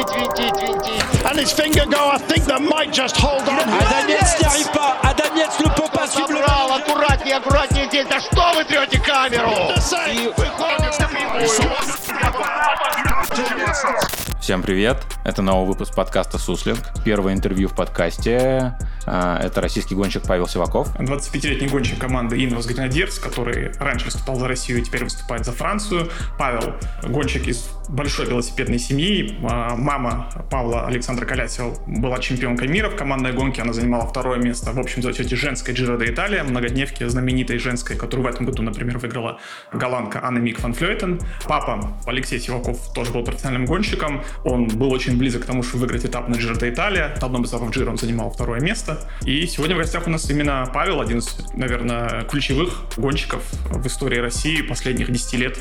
винтить, винтить, винтить. And his finger go, I think that might just hold on. Адам Яц не arrive pas. Адам Яц ne peut pas suivre le Собрал, аккуратнее, аккуратнее здесь. Да что вы трете камеру? И. Всем привет! Это новый выпуск подкаста «Суслинг». Первое интервью в подкасте. А, Это российский гонщик Павел Сиваков. 25-летний гонщик команды Innos Grenadiers, который раньше выступал за Россию и теперь выступает за Францию. Павел – гонщик из большой велосипедной семьи. А, Мама Павла Александра Калясева была чемпионкой мира в командной гонке. Она занимала второе место в общем зачете женской Джиро де Италия, многодневки знаменитой женской, которую в этом году, например, выиграла голландка Анна Мик фан Флёйтен. Папа Алексей Сиваков тоже был профессиональным гонщиком. Он был очень близок к тому, чтобы выиграть этап на Джиро де Италия. На одном из этапов Джиро он занимал второе место. И сегодня в гостях у нас именно Павел, один из, наверное, ключевых гонщиков в истории России последних 10 лет.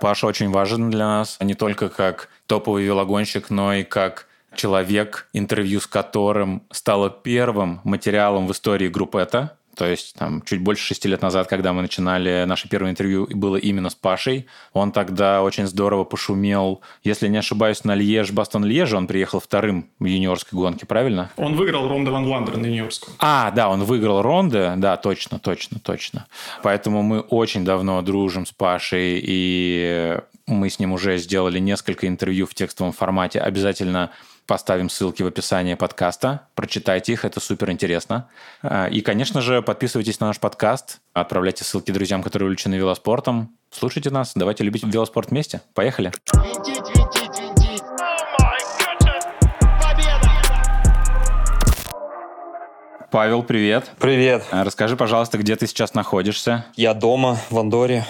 Паша очень важен для нас, не только как топовый велогонщик, но и как человек, интервью с которым стало первым материалом в истории группета. То есть там чуть больше шести лет назад, когда мы начинали наше первое интервью, было именно с Пашей. Он тогда очень здорово пошумел. Если не ошибаюсь, на Льеж, Бастон Льеже он приехал вторым в юниорской гонке, правильно? Он выиграл Ронда Ван Вландерен юниорскую. А, да, он выиграл Ронде, да, точно, точно, точно. Поэтому мы очень давно дружим с Пашей, и мы с ним уже сделали несколько интервью в текстовом формате. Обязательно поставим ссылки в описании подкаста. Прочитайте их, это супер интересно. И, конечно же, подписывайтесь на наш подкаст, отправляйте ссылки друзьям, которые увлечены велоспортом. Слушайте нас, давайте любить велоспорт вместе. Поехали! Винтить, винтить, винтить. Победа! Павел, привет. Привет. А, Расскажи, пожалуйста, где ты сейчас находишься? Я дома, в Андоре.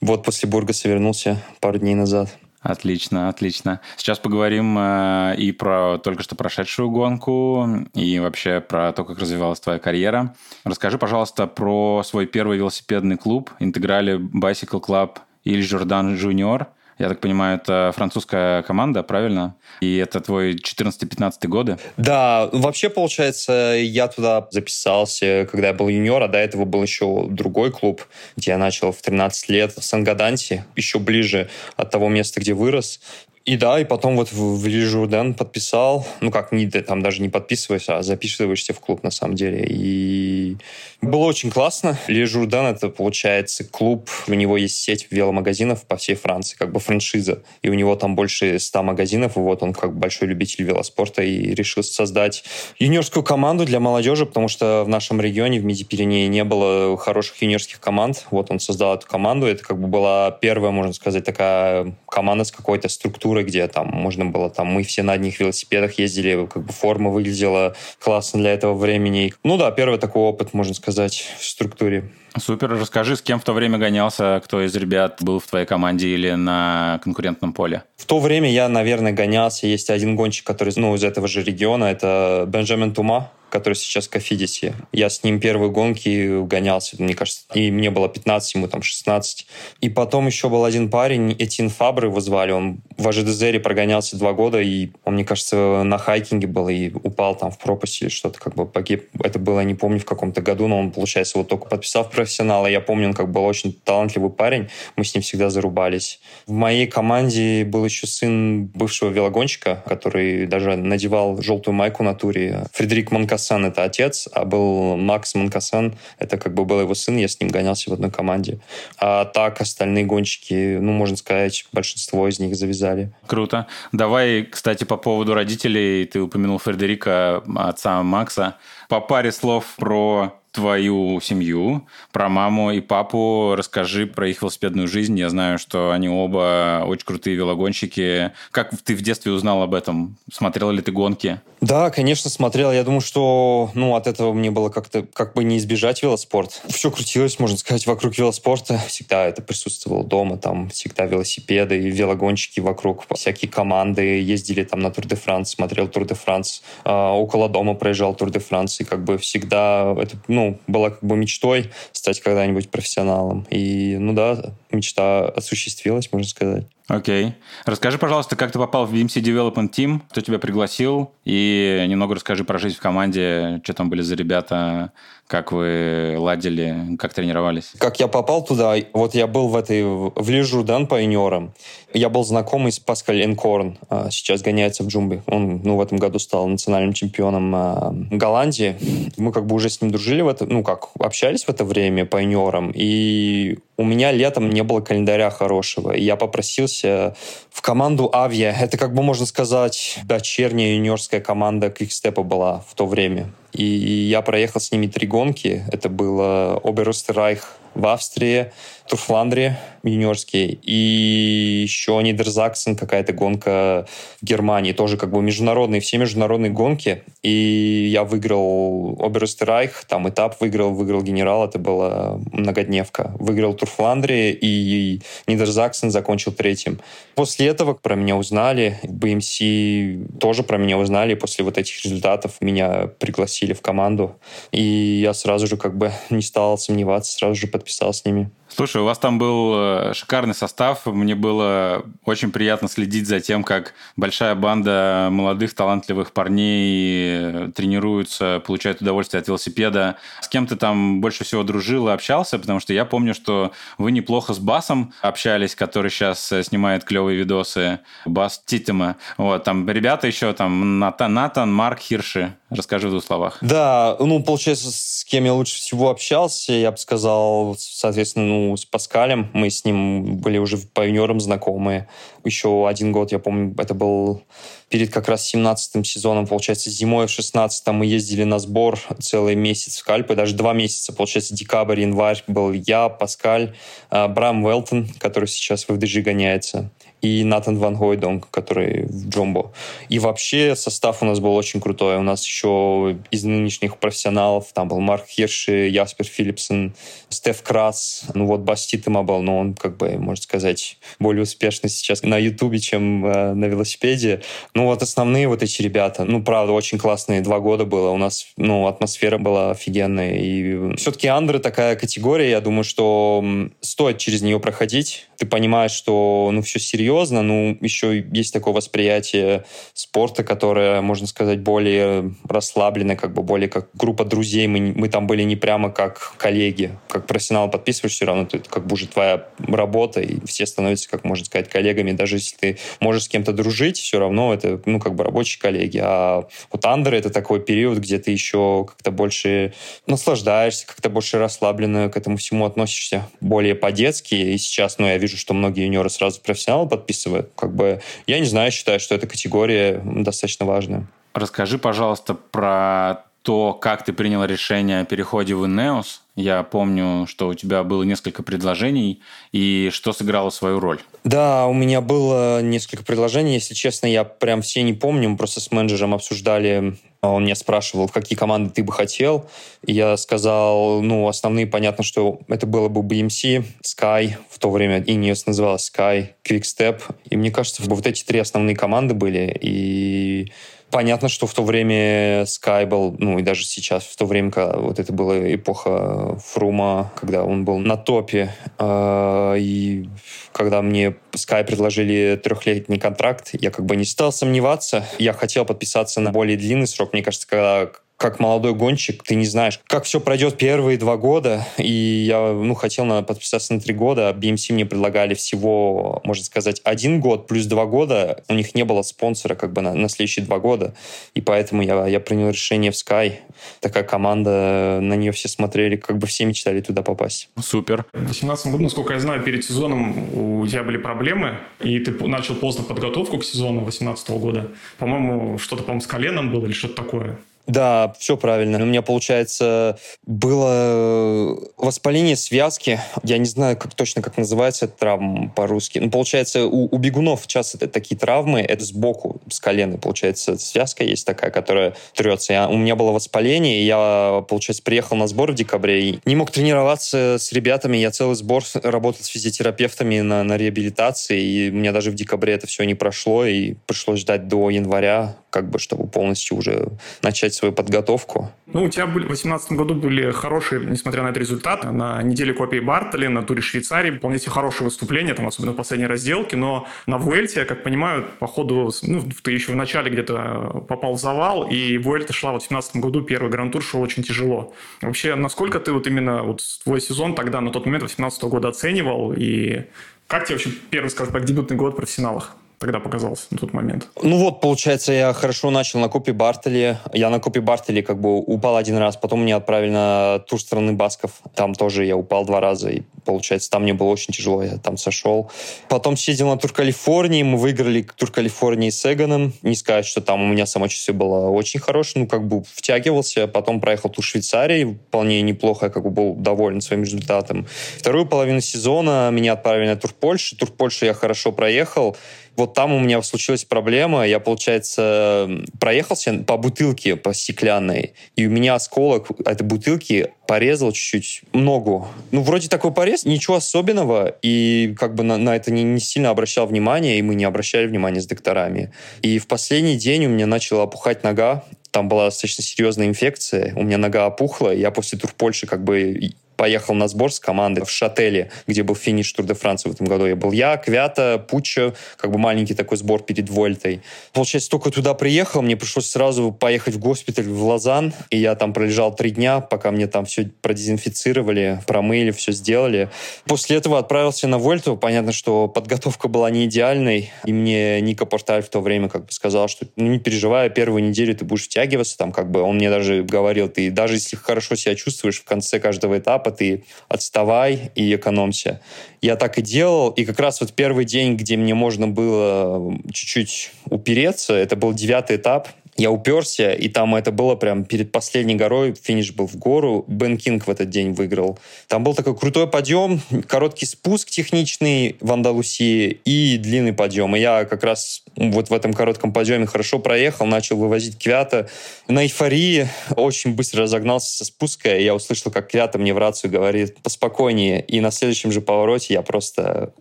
Вот после Бургаса вернулся пару дней назад. Отлично, отлично. Сейчас поговорим э, и про только что прошедшую гонку, и вообще про то, как развивалась твоя карьера. Расскажи, пожалуйста, про свой первый велосипедный клуб Интеграли Bicycle Club Иль Жордан Junior. Я так понимаю, это французская команда, правильно? И это твой 14-15 годы? Да, вообще, получается, я туда записался, когда я был юниор, а до этого был еще другой клуб, где я начал в 13 лет в Сангаданте, еще ближе от того места, где вырос. И да, и потом вот в, Лижурден подписал, ну как, не, там даже не подписываешься, а записываешься в клуб на самом деле. И было очень классно. Лижурден это, получается, клуб, у него есть сеть веломагазинов по всей Франции, как бы франшиза. И у него там больше 100 магазинов, и вот он как большой любитель велоспорта и решил создать юниорскую команду для молодежи, потому что в нашем регионе, в Миди-Пиренее, не было хороших юниорских команд. Вот он создал эту команду. Это как бы была первая, можно сказать, такая команда с какой-то структурой, где там можно было, там мы все на одних велосипедах ездили, как бы форма выглядела классно для этого времени. Ну да, первый такой опыт, можно сказать, в структуре. Супер. Расскажи, с кем в то время гонялся, кто из ребят был в твоей команде или на конкурентном поле? В то время я, наверное, гонялся. Есть один гонщик, который ну, из этого же региона. Это Бенджамин Тума, который сейчас в Кофидисе. Я с ним первые гонки гонялся, мне кажется. И мне было 15, ему там 16. И потом еще был один парень, Этин Фабр его звали. Он в АЖДЗере прогонялся два года, и он, мне кажется, на хайкинге был и упал там в пропасть или что-то, как бы погиб. Это было, не помню, в каком-то году, но он, получается, вот только подписал профессионала. Я помню, он как был очень талантливый парень. Мы с ним всегда зарубались. В моей команде был еще сын бывшего велогонщика, который даже надевал желтую майку на туре. Фредерик Манкасан — это отец, а был Макс Манкасан — это как бы был его сын, я с ним гонялся в одной команде. А так остальные гонщики, ну, можно сказать, большинство из них завязали. Круто. Давай, кстати, по поводу родителей. Ты упомянул Фредерика, отца Макса. По паре слов про твою семью, про маму и папу. Расскажи про их велосипедную жизнь. Я знаю, что они оба очень крутые велогонщики. Как ты в детстве узнал об этом? Смотрел ли ты гонки? Да, конечно, смотрел. Я думаю, что ну, от этого мне было как-то как бы не избежать велоспорт. Все крутилось, можно сказать, вокруг велоспорта. Всегда это присутствовало дома. Там всегда велосипеды и велогонщики вокруг. Всякие команды ездили там на Тур де Франс, смотрел Тур де Франс. А, около дома проезжал Тур де Франс. И как бы всегда это, ну, была как бы мечтой стать когда-нибудь профессионалом. И, ну да, мечта осуществилась, можно сказать. Окей. Расскажи, пожалуйста, как ты попал в BMC Development Team, кто тебя пригласил, и немного расскажи про жизнь в команде, что там были за ребята, как вы ладили, как тренировались? Как я попал туда, вот я был в этой, в Лежу, Дан, по юниорам. Я был знакомый с Паскаль Энкорн, а сейчас гоняется в Джумбе. Он, ну, в этом году стал национальным чемпионом а, Голландии. Мы как бы уже с ним дружили в это, ну, как, общались в это время по юниорам, и у меня летом не было календаря хорошего. И я попросился в команду Авиа. Это, как бы можно сказать, дочерняя юниорская команда Квикстепа была в то время. И я проехал с ними три гонки. Это было Оберостерайх в Австрии, Турфландре юниорский, и еще Нидерзаксен, какая-то гонка в Германии, тоже как бы международные, все международные гонки. И я выиграл Оберстерайх, там этап выиграл, выиграл генерал, это была многодневка. Выиграл Турфландре, и Нидерзаксен закончил третьим. После этого про меня узнали, BMC тоже про меня узнали, после вот этих результатов меня пригласили в команду, и я сразу же как бы не стал сомневаться, сразу же подписал с ними. Слушай, у вас там был э, шикарный состав. Мне было очень приятно следить за тем, как большая банда молодых, талантливых парней тренируются, получают удовольствие от велосипеда. С кем ты там больше всего дружил и общался? Потому что я помню, что вы неплохо с Басом общались, который сейчас э, снимает клевые видосы. Бас Титема. Вот, там ребята еще, там Натан Марк Хирши. Расскажи в двух словах. Да, ну, получается, с кем я лучше всего общался, я бы сказал, соответственно, ну, с Паскалем. Мы с ним были уже по юниорам знакомые. Еще один год, я помню, это был перед как раз 17-м сезоном, получается, зимой в 16-м мы ездили на сбор целый месяц в Кальпы, даже два месяца, получается, декабрь, январь был я, Паскаль, а, Брам Велтон, который сейчас в FDG гоняется, и Натан Ван Гойдонг, который в Джомбо. И вообще состав у нас был очень крутой. У нас еще из нынешних профессионалов там был Марк Хирши, Яспер Филипсон, Стеф Крас, ну вот Баститема был, но он, как бы, можно сказать, более успешный сейчас на Ютубе, чем э, на велосипеде. Ну вот основные вот эти ребята. Ну, правда, очень классные два года было. У нас, ну, атмосфера была офигенная. И все-таки Андры такая категория, я думаю, что стоит через нее проходить. Ты понимаешь, что, ну, все серьезно, серьезно, ну, еще есть такое восприятие спорта, которое, можно сказать, более расслабленное, как бы более как группа друзей. Мы, мы там были не прямо как коллеги. Как профессионал подписываешь, все равно это как бы уже твоя работа, и все становятся, как можно сказать, коллегами. Даже если ты можешь с кем-то дружить, все равно это, ну, как бы рабочие коллеги. А вот Андер — это такой период, где ты еще как-то больше наслаждаешься, как-то больше расслабленно к этому всему относишься, более по-детски. И сейчас, ну, я вижу, что многие юниоры сразу профессионалы подписывает. Как бы, я не знаю, считаю, что эта категория достаточно важная. Расскажи, пожалуйста, про то, как ты принял решение о переходе в Инеос. Я помню, что у тебя было несколько предложений, и что сыграло свою роль? Да, у меня было несколько предложений. Если честно, я прям все не помню. Мы просто с менеджером обсуждали. Он меня спрашивал, в какие команды ты бы хотел. И я сказал, ну, основные, понятно, что это было бы BMC, Sky, в то время Ineos называлась Sky, Quickstep. И мне кажется, вот эти три основные команды были. И Понятно, что в то время Sky был, ну и даже сейчас, в то время, когда вот это была эпоха Фрума, когда он был на топе, э, и когда мне Sky предложили трехлетний контракт, я как бы не стал сомневаться. Я хотел подписаться на более длинный срок. Мне кажется, когда как молодой гонщик, ты не знаешь, как все пройдет первые два года. И я ну, хотел на, подписаться на три года. BMC мне предлагали всего, можно сказать, один год плюс два года. У них не было спонсора как бы на, на следующие два года. И поэтому я, я принял решение в Sky. Такая команда, на нее все смотрели, как бы все мечтали туда попасть. Супер. В 2018 году, насколько я знаю, перед сезоном у тебя были проблемы, и ты начал поздно подготовку к сезону 2018 года. По-моему, что-то, по-моему, с коленом было или что-то такое. Да, все правильно. У меня, получается, было воспаление связки. Я не знаю, как точно как называется эта травма по-русски. Ну, получается, у, у бегунов часто такие травмы, это сбоку, с колена, получается, связка есть такая, которая трется. Я, у меня было воспаление, и я, получается, приехал на сбор в декабре и не мог тренироваться с ребятами. Я целый сбор работал с физиотерапевтами на, на реабилитации, и у меня даже в декабре это все не прошло, и пришлось ждать до января, как бы, чтобы полностью уже начать свою подготовку. Ну, у тебя были, в 2018 году были хорошие, несмотря на это результаты, на неделе копии Бартоли, на туре Швейцарии, вполне себе хорошие выступления, там, особенно в последней разделке, но на Вуэльте, я как понимаю, по ходу, ну, ты еще в начале где-то попал в завал, и Вуэльта шла вот в 2017 году, первый гран-тур шел очень тяжело. Вообще, насколько ты вот именно вот твой сезон тогда, на тот момент, 2018 года оценивал, и как тебе вообще первый, скажем так, дебютный год в профессионалах? Тогда показался на тот момент? Ну вот, получается, я хорошо начал на Копе Бартели. Я на Копе Бартели как бы упал один раз, потом меня отправили на тур страны Басков. Там тоже я упал два раза, и получается, там мне было очень тяжело, я там сошел. Потом съездил на тур Калифорнии, мы выиграли тур Калифорнии с Эгоном. Не сказать, что там у меня самочувствие было очень хорошее, ну как бы втягивался. Потом проехал тур Швейцарии, вполне неплохо, я как бы был доволен своим результатом. Вторую половину сезона меня отправили на тур Польши. Тур Польши я хорошо проехал, вот там у меня случилась проблема. Я, получается, проехался по бутылке, по стеклянной, и у меня осколок этой бутылки порезал чуть-чуть ногу. Ну, вроде такой порез, ничего особенного, и как бы на, на это не, не сильно обращал внимания, и мы не обращали внимания с докторами. И в последний день у меня начала опухать нога, там была достаточно серьезная инфекция, у меня нога опухла, я после тур Польши как бы поехал на сбор с командой в Шателе, где был финиш Тур де Франции в этом году. Я был я, Квята, Пуча, как бы маленький такой сбор перед Вольтой. Получается, только туда приехал, мне пришлось сразу поехать в госпиталь в Лозан, и я там пролежал три дня, пока мне там все продезинфицировали, промыли, все сделали. После этого отправился на Вольту. Понятно, что подготовка была не идеальной, и мне Ника Порталь в то время как бы сказал, что ну, не переживай, первую неделю ты будешь втягиваться, там как бы он мне даже говорил, ты даже если хорошо себя чувствуешь в конце каждого этапа, этапа ты отставай и экономься. Я так и делал, и как раз вот первый день, где мне можно было чуть-чуть упереться, это был девятый этап, я уперся, и там это было прям перед последней горой, финиш был в гору, Бен Кинг в этот день выиграл. Там был такой крутой подъем, короткий спуск техничный в Андалусии и длинный подъем. И я как раз вот в этом коротком подъеме хорошо проехал, начал вывозить Квята. На эйфории очень быстро разогнался со спуска, и я услышал, как Квята мне в рацию говорит «поспокойнее». И на следующем же повороте я просто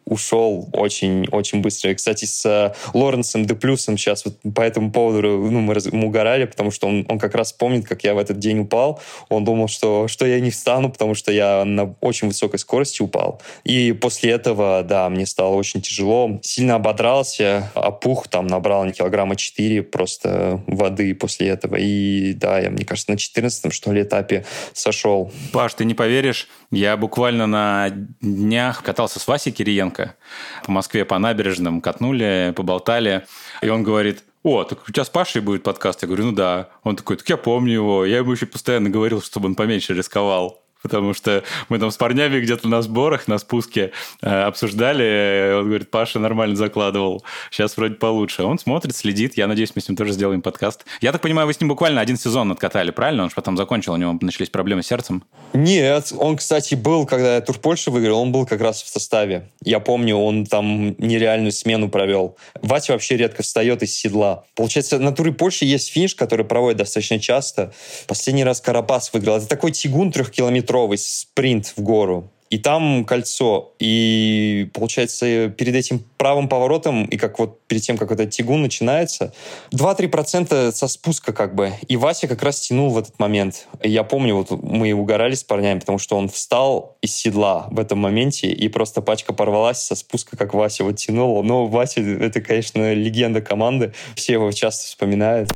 ушел очень-очень быстро. И, кстати, с Лоренсом Де Плюсом сейчас вот по этому поводу ну, мы мы угорали, потому что он, он как раз помнит, как я в этот день упал. Он думал, что, что я не встану, потому что я на очень высокой скорости упал. И после этого, да, мне стало очень тяжело. Сильно ободрался, опух, там набрал килограмма 4 просто воды после этого. И да, я, мне кажется, на 14 что ли, этапе сошел. Паш, ты не поверишь, я буквально на днях катался с Васей Кириенко по Москве по набережным, катнули, поболтали. И он говорит, о, так у тебя с Пашей будет подкаст? Я говорю, ну да. Он такой, так я помню его. Я ему еще постоянно говорил, чтобы он поменьше рисковал потому что мы там с парнями где-то на сборах, на спуске э, обсуждали, он говорит, Паша нормально закладывал, сейчас вроде получше. Он смотрит, следит, я надеюсь, мы с ним тоже сделаем подкаст. Я так понимаю, вы с ним буквально один сезон откатали, правильно? Он же потом закончил, у него начались проблемы с сердцем. Нет, он, кстати, был, когда я Тур Польши выиграл, он был как раз в составе. Я помню, он там нереальную смену провел. Вася вообще редко встает из седла. Получается, на Туре Польши есть финиш, который проводит достаточно часто. Последний раз Карапас выиграл. Это такой тягун трехкилометровый метровый спринт в гору. И там кольцо. И, получается, перед этим правым поворотом, и как вот перед тем, как этот тягун начинается, 2-3% со спуска как бы. И Вася как раз тянул в этот момент. И я помню, вот мы угорали с парнями, потому что он встал из седла в этом моменте, и просто пачка порвалась со спуска, как Вася вот тянул. Но Вася — это, конечно, легенда команды. Все его часто вспоминают.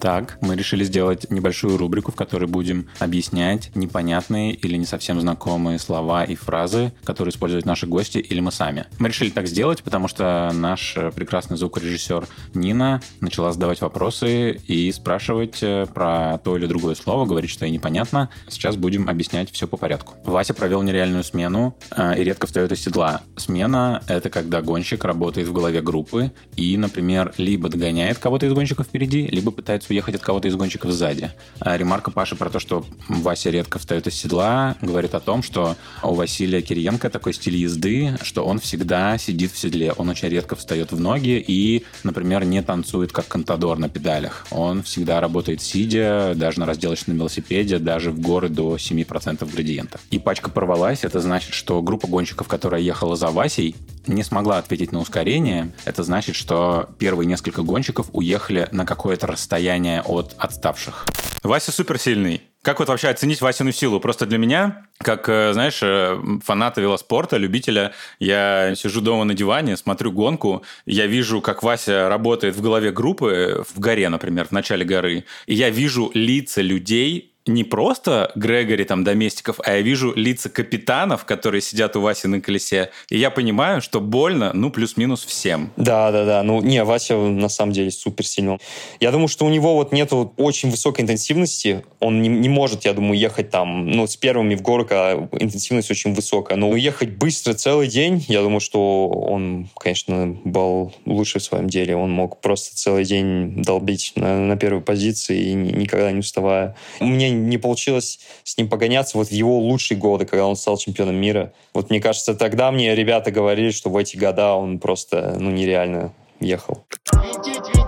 Так, мы решили сделать небольшую рубрику, в которой будем объяснять непонятные или не совсем знакомые слова и фразы, которые используют наши гости или мы сами. Мы решили так сделать, потому что наш прекрасный звукорежиссер Нина начала задавать вопросы и спрашивать э, про то или другое слово, говорить, что ей непонятно. Сейчас будем объяснять все по порядку. Вася провел нереальную смену э, и редко встает из седла. Смена — это когда гонщик работает в голове группы и, например, либо догоняет кого-то из гонщиков впереди, либо пытается уехать от кого-то из гонщиков сзади. А ремарка Паши про то, что Вася редко встает из седла, говорит о том, что у Василия Кириенко такой стиль езды, что он всегда сидит в седле. Он очень редко встает в ноги и, например, не танцует как кантадор на педалях. Он всегда работает сидя, даже на разделочном велосипеде, даже в горы до 7% градиента. И пачка порвалась, это значит, что группа гонщиков, которая ехала за Васей, не смогла ответить на ускорение. Это значит, что первые несколько гонщиков уехали на какое-то расстояние от отставших. Вася суперсильный. Как вот вообще оценить Васину силу? Просто для меня, как, э, знаешь, э, фаната велоспорта, любителя, я сижу дома на диване, смотрю гонку, я вижу, как Вася работает в голове группы в горе, например, в начале горы, и я вижу лица людей, не просто Грегори, там, доместиков, а я вижу лица капитанов, которые сидят у Васи на колесе, и я понимаю, что больно, ну, плюс-минус всем. Да, да, да. Ну, не, Вася на самом деле супер сильный. Я думаю, что у него вот нету очень высокой интенсивности. Он не, не может, я думаю, ехать там, ну, с первыми в горы, когда интенсивность очень высокая. Но ехать быстро целый день, я думаю, что он, конечно, был лучше в своем деле. Он мог просто целый день долбить на, на первой позиции и никогда не уставая. Мне не получилось с ним погоняться вот в его лучшие годы, когда он стал чемпионом мира. Вот мне кажется, тогда мне ребята говорили, что в эти года он просто ну, нереально ехал. Винтить,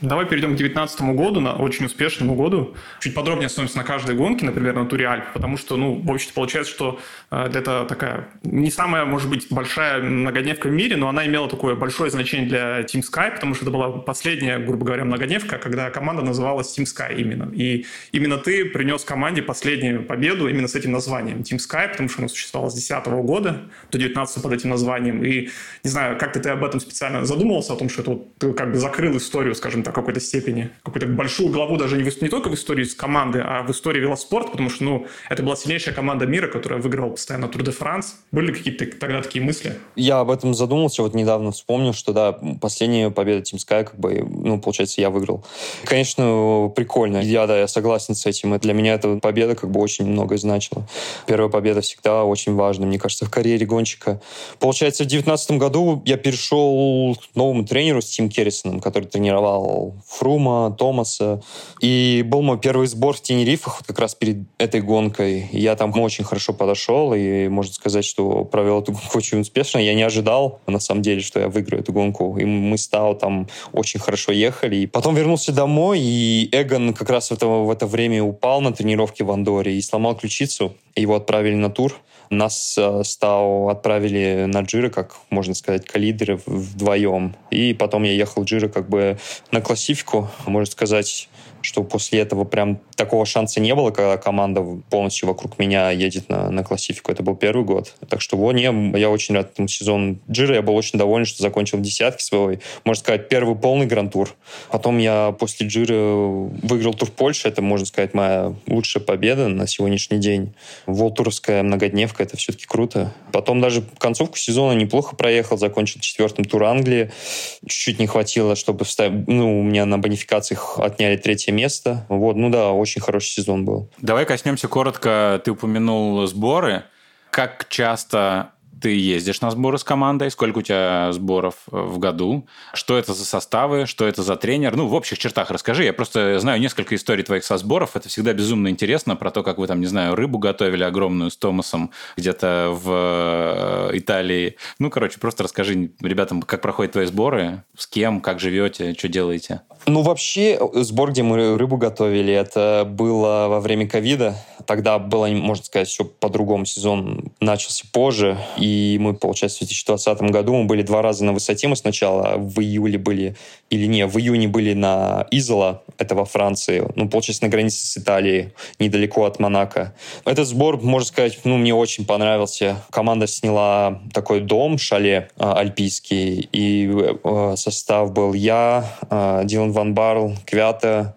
Давай перейдем к 2019 году, на очень успешному году. Чуть подробнее остановимся на каждой гонке, например, на туре Альп, потому что, ну, в общем получается, что э, это такая не самая, может быть, большая многодневка в мире, но она имела такое большое значение для Team Sky, потому что это была последняя, грубо говоря, многодневка, когда команда называлась Team Sky именно. И именно ты принес команде последнюю победу именно с этим названием Team Sky, потому что она существовала с 2010 года до 2019 под этим названием. И, не знаю, как-то ты об этом специально задумывался, о том, что это вот ты как бы закрыл историю, скажем так, в какой-то степени, какую-то большую главу даже не, в, не только в истории с команды, а в истории велоспорта, потому что, ну, это была сильнейшая команда мира, которая выигрывала постоянно Тур де Франс. Были какие-то тогда такие мысли? Я об этом задумался, вот недавно вспомнил, что, да, последняя победа Team Sky, как бы, ну, получается, я выиграл. Конечно, прикольно. Я, да, я согласен с этим. Для меня эта победа как бы очень многое значила. Первая победа всегда очень важна, мне кажется, в карьере гонщика. Получается, в 2019 году я перешел к новому тренеру, с Тим Керрисоном, который тренировал Фрума, Томаса. И был мой первый сбор в Тенерифах вот как раз перед этой гонкой. Я там очень хорошо подошел, и можно сказать, что провел эту гонку очень успешно. Я не ожидал, на самом деле, что я выиграю эту гонку. И мы с Тао там очень хорошо ехали. И потом вернулся домой, и Эгон как раз в это, в это время упал на тренировке в Андоре и сломал ключицу. Его отправили на тур. Нас э, с отправили на Джиро, как можно сказать, калидеры вдвоем. И потом я ехал Джиро как бы на классифику, можно сказать, что после этого прям такого шанса не было, когда команда полностью вокруг меня едет на, на классифику. Это был первый год. Так что, вот, не, я очень рад этому сезону Джира. Я был очень доволен, что закончил в десятке свой, можно сказать, первый полный гран-тур. Потом я после Джиры выиграл тур Польши. Это, можно сказать, моя лучшая победа на сегодняшний день. Волтуровская многодневка, это все-таки круто. Потом даже концовку сезона неплохо проехал, закончил четвертым тур Англии. Чуть-чуть не хватило, чтобы вставить... Ну, у меня на бонификациях отняли третье третье место. Вот, ну да, очень хороший сезон был. Давай коснемся коротко. Ты упомянул сборы. Как часто ты ездишь на сборы с командой, сколько у тебя сборов э, в году, что это за составы, что это за тренер. Ну, в общих чертах расскажи. Я просто знаю несколько историй твоих со сборов. Это всегда безумно интересно про то, как вы там, не знаю, рыбу готовили огромную с Томасом где-то в э, Италии. Ну, короче, просто расскажи ребятам, как проходят твои сборы, с кем, как живете, что делаете. Ну, вообще, сбор, где мы рыбу готовили, это было во время ковида. Тогда было, можно сказать, все по-другому. Сезон начался позже. И мы, получается, в 2020 году мы были два раза на высоте. Мы сначала в июле были, или не, в июне были на Изола, это во Франции. Ну, получается, на границе с Италией, недалеко от Монако. Этот сбор, можно сказать, ну, мне очень понравился. Команда сняла такой дом, шале э, альпийский, и э, состав был я, э, Дилан Ван Барл, Квята,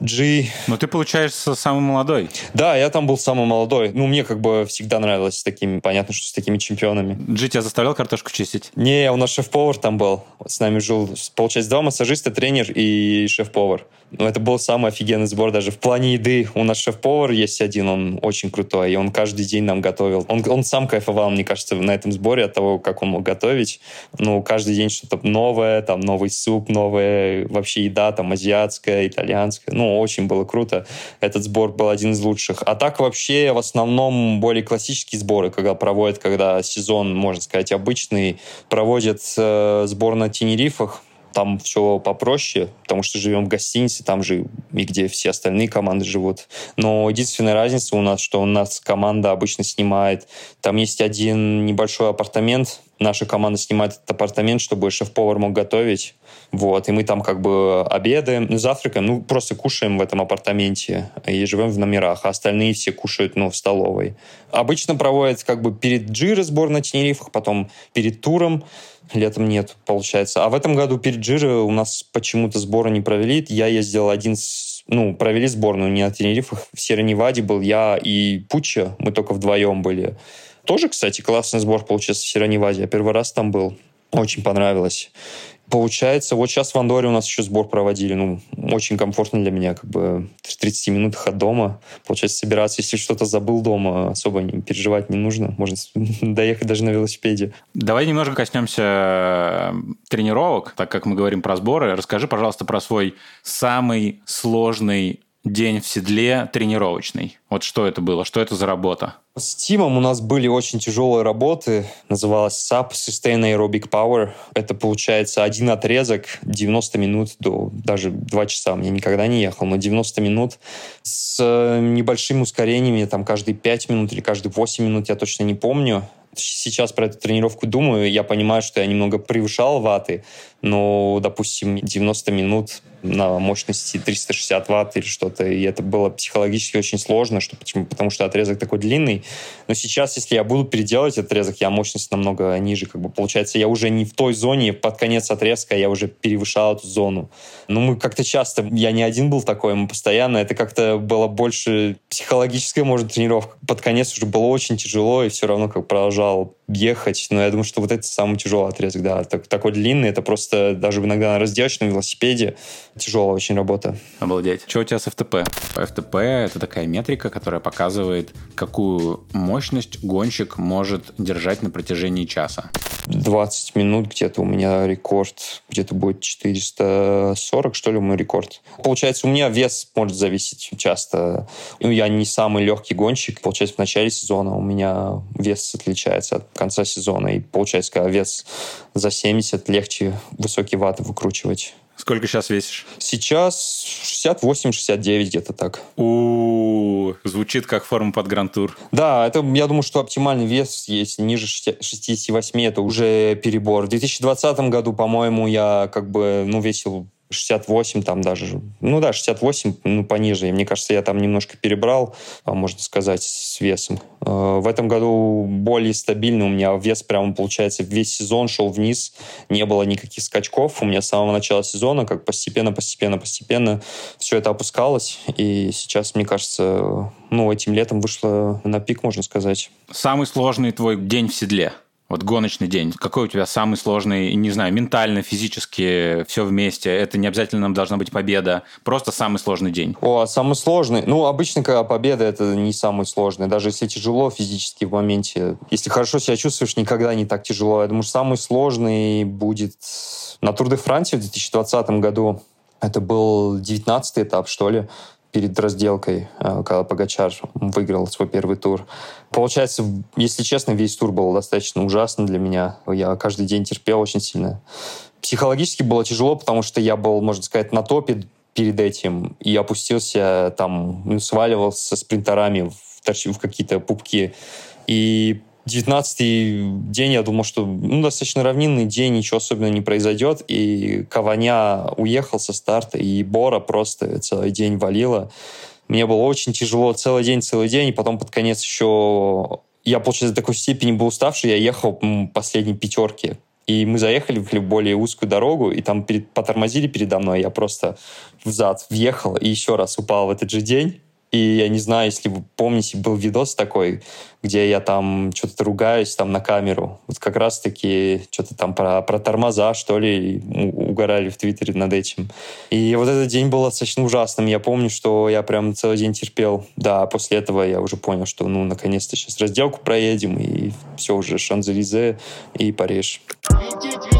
G. Но ты, получаешься, самый молодой. Да, я там был самый молодой. Ну, мне как бы всегда нравилось с такими, понятно, что с такими чемпионами. G тебя заставлял картошку чистить? Не, у нас шеф-повар там был. С нами жил, получается, два массажиста, тренер и шеф-повар. Ну, это был самый офигенный сбор даже в плане еды. У нас шеф-повар есть один, он очень крутой, и он каждый день нам готовил. Он, он сам кайфовал, мне кажется, на этом сборе от того, как он мог готовить. Ну, каждый день что-то новое, там, новый суп, новая вообще еда, там, азиатская, итальянская. Ну, очень было круто. Этот сбор был один из лучших. А так вообще в основном более классические сборы, когда проводят, когда сезон, можно сказать, обычный, проводят э, сбор на Тенерифах, там все попроще, потому что живем в гостинице, там же и где все остальные команды живут. Но единственная разница у нас, что у нас команда обычно снимает, там есть один небольшой апартамент, наша команда снимает этот апартамент, чтобы шеф-повар мог готовить. Вот, и мы там как бы обедаем, завтракаем, ну, просто кушаем в этом апартаменте и живем в номерах, а остальные все кушают, ну, в столовой. Обычно проводят как бы перед Джиро сбор на Тенерифах, потом перед туром, летом нет, получается. А в этом году перед Джиро у нас почему-то сбора не провели. Я ездил один с ну, провели сборную не на Тенерифах. В Сиреневаде был я и Пуча, мы только вдвоем были. Тоже, кстати, классный сбор получился в Сиреневаде. Я первый раз там был. Очень понравилось. Получается, вот сейчас в Андоре у нас еще сбор проводили. Ну, очень комфортно для меня, как бы в 30 минутах от дома. Получается, собираться, если что-то забыл дома, особо не, переживать не нужно. Можно доехать даже на велосипеде. Давай немножко коснемся э, тренировок, так как мы говорим про сборы. Расскажи, пожалуйста, про свой самый сложный день в седле тренировочный. Вот что это было? Что это за работа? С Тимом у нас были очень тяжелые работы. Называлась SAP Sustain Aerobic Power. Это, получается, один отрезок, 90 минут до даже 2 часа. Я никогда не ехал, но 90 минут с э, небольшими ускорениями, там каждые 5 минут или каждые 8 минут, я точно не помню сейчас про эту тренировку думаю, я понимаю, что я немного превышал ваты, но, допустим, 90 минут на мощности 360 ватт или что-то, и это было психологически очень сложно, что, почему? потому что отрезок такой длинный. Но сейчас, если я буду переделать отрезок, я мощность намного ниже, как бы получается, я уже не в той зоне, под конец отрезка я уже перевышал эту зону. Но мы как-то часто, я не один был такой, мы постоянно, это как-то было больше психологическая, может, тренировка. Под конец уже было очень тяжело, и все равно как продолжал ехать. Но я думаю, что вот это самый тяжелый отрезок, да. Так, такой длинный, это просто даже иногда на раздевочном велосипеде. Тяжелая очень работа. Обалдеть. Что у тебя с FTP? FTP — это такая метрика, которая показывает, какую мощность гонщик может держать на протяжении часа. 20 минут где-то у меня рекорд, где-то будет 440, что ли, мой рекорд. Получается, у меня вес может зависеть часто. Ну, я не самый легкий гонщик. Получается, в начале сезона у меня вес отличается от конца сезона. И получается, когда вес за 70, легче высокие ваты выкручивать. Сколько сейчас весишь? Сейчас 68-69 где-то так. У, звучит как форма под грантур. Да, это, я думаю, что оптимальный вес, есть ниже 68, это уже перебор. В 2020 году, по-моему, я как бы, ну, весил 68 там даже, ну да, 68, ну пониже. И мне кажется, я там немножко перебрал, а, можно сказать, с весом. Э, в этом году более стабильно у меня вес прямо, получается, весь сезон шел вниз, не было никаких скачков. У меня с самого начала сезона как постепенно, постепенно, постепенно все это опускалось. И сейчас, мне кажется, ну, этим летом вышло на пик, можно сказать. Самый сложный твой день в седле? Вот гоночный день. Какой у тебя самый сложный, не знаю, ментально, физически, все вместе? Это не обязательно нам должна быть победа. Просто самый сложный день. О, самый сложный. Ну, обычно, когда победа, это не самый сложный. Даже если тяжело физически в моменте. Если хорошо себя чувствуешь, никогда не так тяжело. Я думаю, самый сложный будет на Тур де Франции в 2020 году. Это был 19 этап, что ли перед разделкой, э, когда Погачар выиграл свой первый тур. Получается, если честно, весь тур был достаточно ужасно для меня. Я каждый день терпел очень сильно. Психологически было тяжело, потому что я был, можно сказать, на топе перед этим и опустился там, ну, сваливался со спринтерами в, в какие-то пупки. И 19 день я думал, что ну, достаточно равнинный день, ничего особенного не произойдет. И Каваня уехал со старта, и Бора просто целый день валила. Мне было очень тяжело целый день, целый день, и потом под конец еще... Я, получается, до такой степени был уставший, я ехал по последней пятерке. И мы заехали в более узкую дорогу, и там перед, потормозили передо мной. Я просто взад въехал и еще раз упал в этот же день. И я не знаю, если вы помните, был видос такой, где я там что-то ругаюсь там на камеру. Вот как раз-таки что-то там про, про тормоза, что ли, угорали в Твиттере над этим. И вот этот день был достаточно ужасным. Я помню, что я прям целый день терпел. Да, после этого я уже понял, что ну, наконец-то сейчас разделку проедем, и все уже Шанзелизе и Париж. Винтить,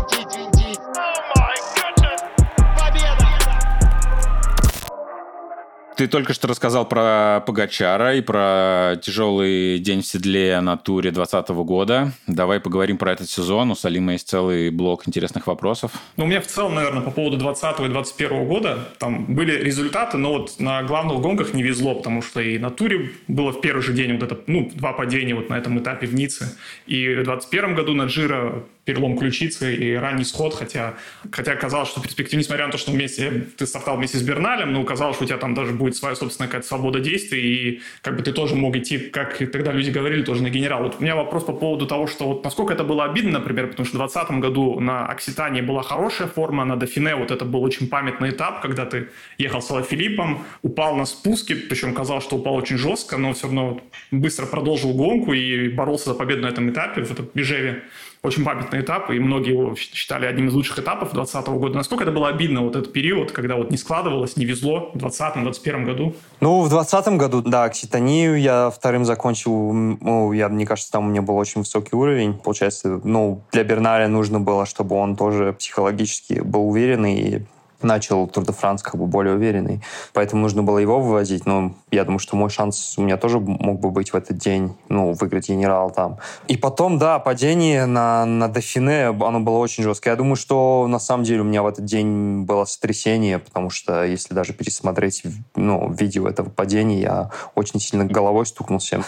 Ты только что рассказал про Погачара и про тяжелый день в седле на туре 2020 года. Давай поговорим про этот сезон. У Салима есть целый блок интересных вопросов. Ну, у меня в целом, наверное, по поводу 2020 и 2021 года там были результаты, но вот на главных гонках не везло, потому что и на туре было в первый же день вот это, ну, два падения вот на этом этапе в Ницце. И в 2021 году на Джиро перелом ключицы и ранний сход, хотя, хотя казалось, что в перспективе, несмотря на то, что вместе, ты стартовал вместе с Берналем, но казалось, что у тебя там даже будет своя собственная какая-то свобода действий, и как бы ты тоже мог идти, как тогда люди говорили, тоже на генерал. Вот у меня вопрос по поводу того, что вот насколько это было обидно, например, потому что в 2020 году на Окситании была хорошая форма, на Дофине вот это был очень памятный этап, когда ты ехал с Филиппом, упал на спуске, причем казалось, что упал очень жестко, но все равно быстро продолжил гонку и боролся за победу на этом этапе, в этом Бежеве очень памятный этап, и многие его считали одним из лучших этапов 2020 года. Насколько это было обидно, вот этот период, когда вот не складывалось, не везло в 2020-2021 году? Ну, в 2020 году, да, Окситанию я вторым закончил, ну, я, мне кажется, там у меня был очень высокий уровень. Получается, ну, для Берналя нужно было, чтобы он тоже психологически был уверенный и начал Тур де Франс как бы более уверенный. Поэтому нужно было его вывозить. Но я думаю, что мой шанс у меня тоже мог бы быть в этот день, ну, выиграть генерал там. И потом, да, падение на, на Дофине, оно было очень жесткое. Я думаю, что на самом деле у меня в этот день было сотрясение, потому что если даже пересмотреть ну, видео этого падения, я очень сильно головой стукнулся.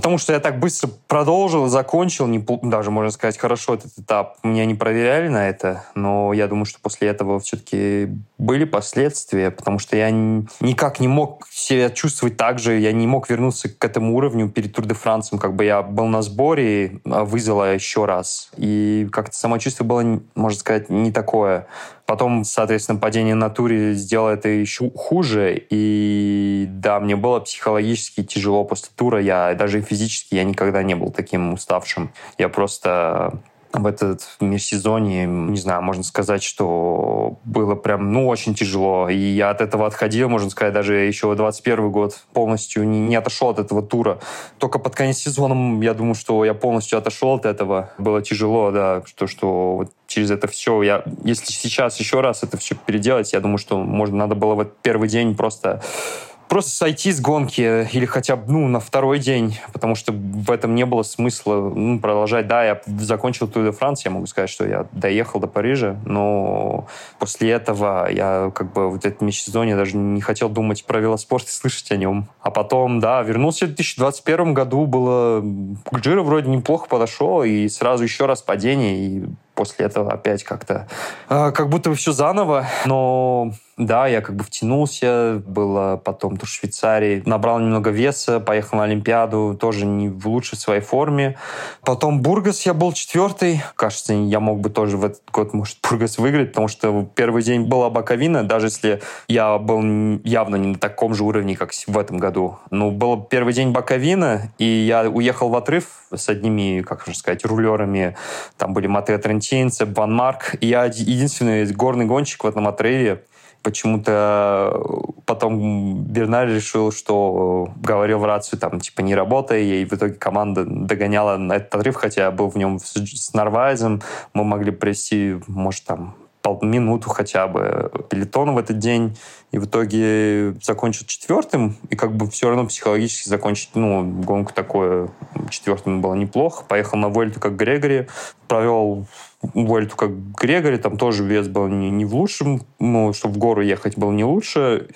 Потому что я так быстро продолжил, закончил, не, даже, можно сказать, хорошо этот этап. Меня не проверяли на это, но я думаю, что после этого все-таки были последствия, потому что я никак не мог себя чувствовать так же, я не мог вернуться к этому уровню перед Тур де Франсом, как бы я был на сборе, а вызвала еще раз. И как-то самочувствие было, можно сказать, не такое. Потом, соответственно, падение на туре сделало это еще хуже. И да, мне было психологически тяжело после тура. Я даже физически я никогда не был таким уставшим. Я просто в этот межсезонье, не знаю, можно сказать, что было прям, ну, очень тяжело. И я от этого отходил, можно сказать, даже еще 21 год полностью не, не отошел от этого тура. Только под конец сезона, я думаю, что я полностью отошел от этого. Было тяжело, да, что, что вот через это все, я, если сейчас еще раз это все переделать, я думаю, что можно, надо было в этот первый день просто просто сойти с гонки или хотя бы ну, на второй день, потому что в этом не было смысла ну, продолжать. Да, я закончил Тур де Франс, я могу сказать, что я доехал до Парижа, но после этого я как бы вот этот межсезонье даже не хотел думать про велоспорт и слышать о нем. А потом, да, вернулся в 2021 году, было... Джиро вроде неплохо подошел, и сразу еще раз падение, и после этого опять как-то э, как будто бы все заново, но да, я как бы втянулся, было потом тур Швейцарии, набрал немного веса, поехал на Олимпиаду, тоже не в лучшей своей форме. Потом Бургас я был четвертый. Кажется, я мог бы тоже в этот год, может, Бургас выиграть, потому что первый день была боковина, даже если я был явно не на таком же уровне, как в этом году. Но был первый день боковина, и я уехал в отрыв с одними, как же сказать, рулерами. Там были Матео Трентинце, Ван Марк. И я единственный горный гонщик в этом отрыве почему-то потом Берналь решил, что говорил в рацию, там, типа, не работай, и в итоге команда догоняла на этот отрыв, хотя я был в нем с Нарвайзом, мы могли провести, может, там, минуту хотя бы пелетона в этот день, и в итоге закончил четвертым, и как бы все равно психологически закончить, ну, гонку такое четвертым было неплохо. Поехал на Вольту как Грегори, провел Вольту как Грегори, там тоже вес был не, не в лучшем, ну, чтобы в гору ехать был не лучше.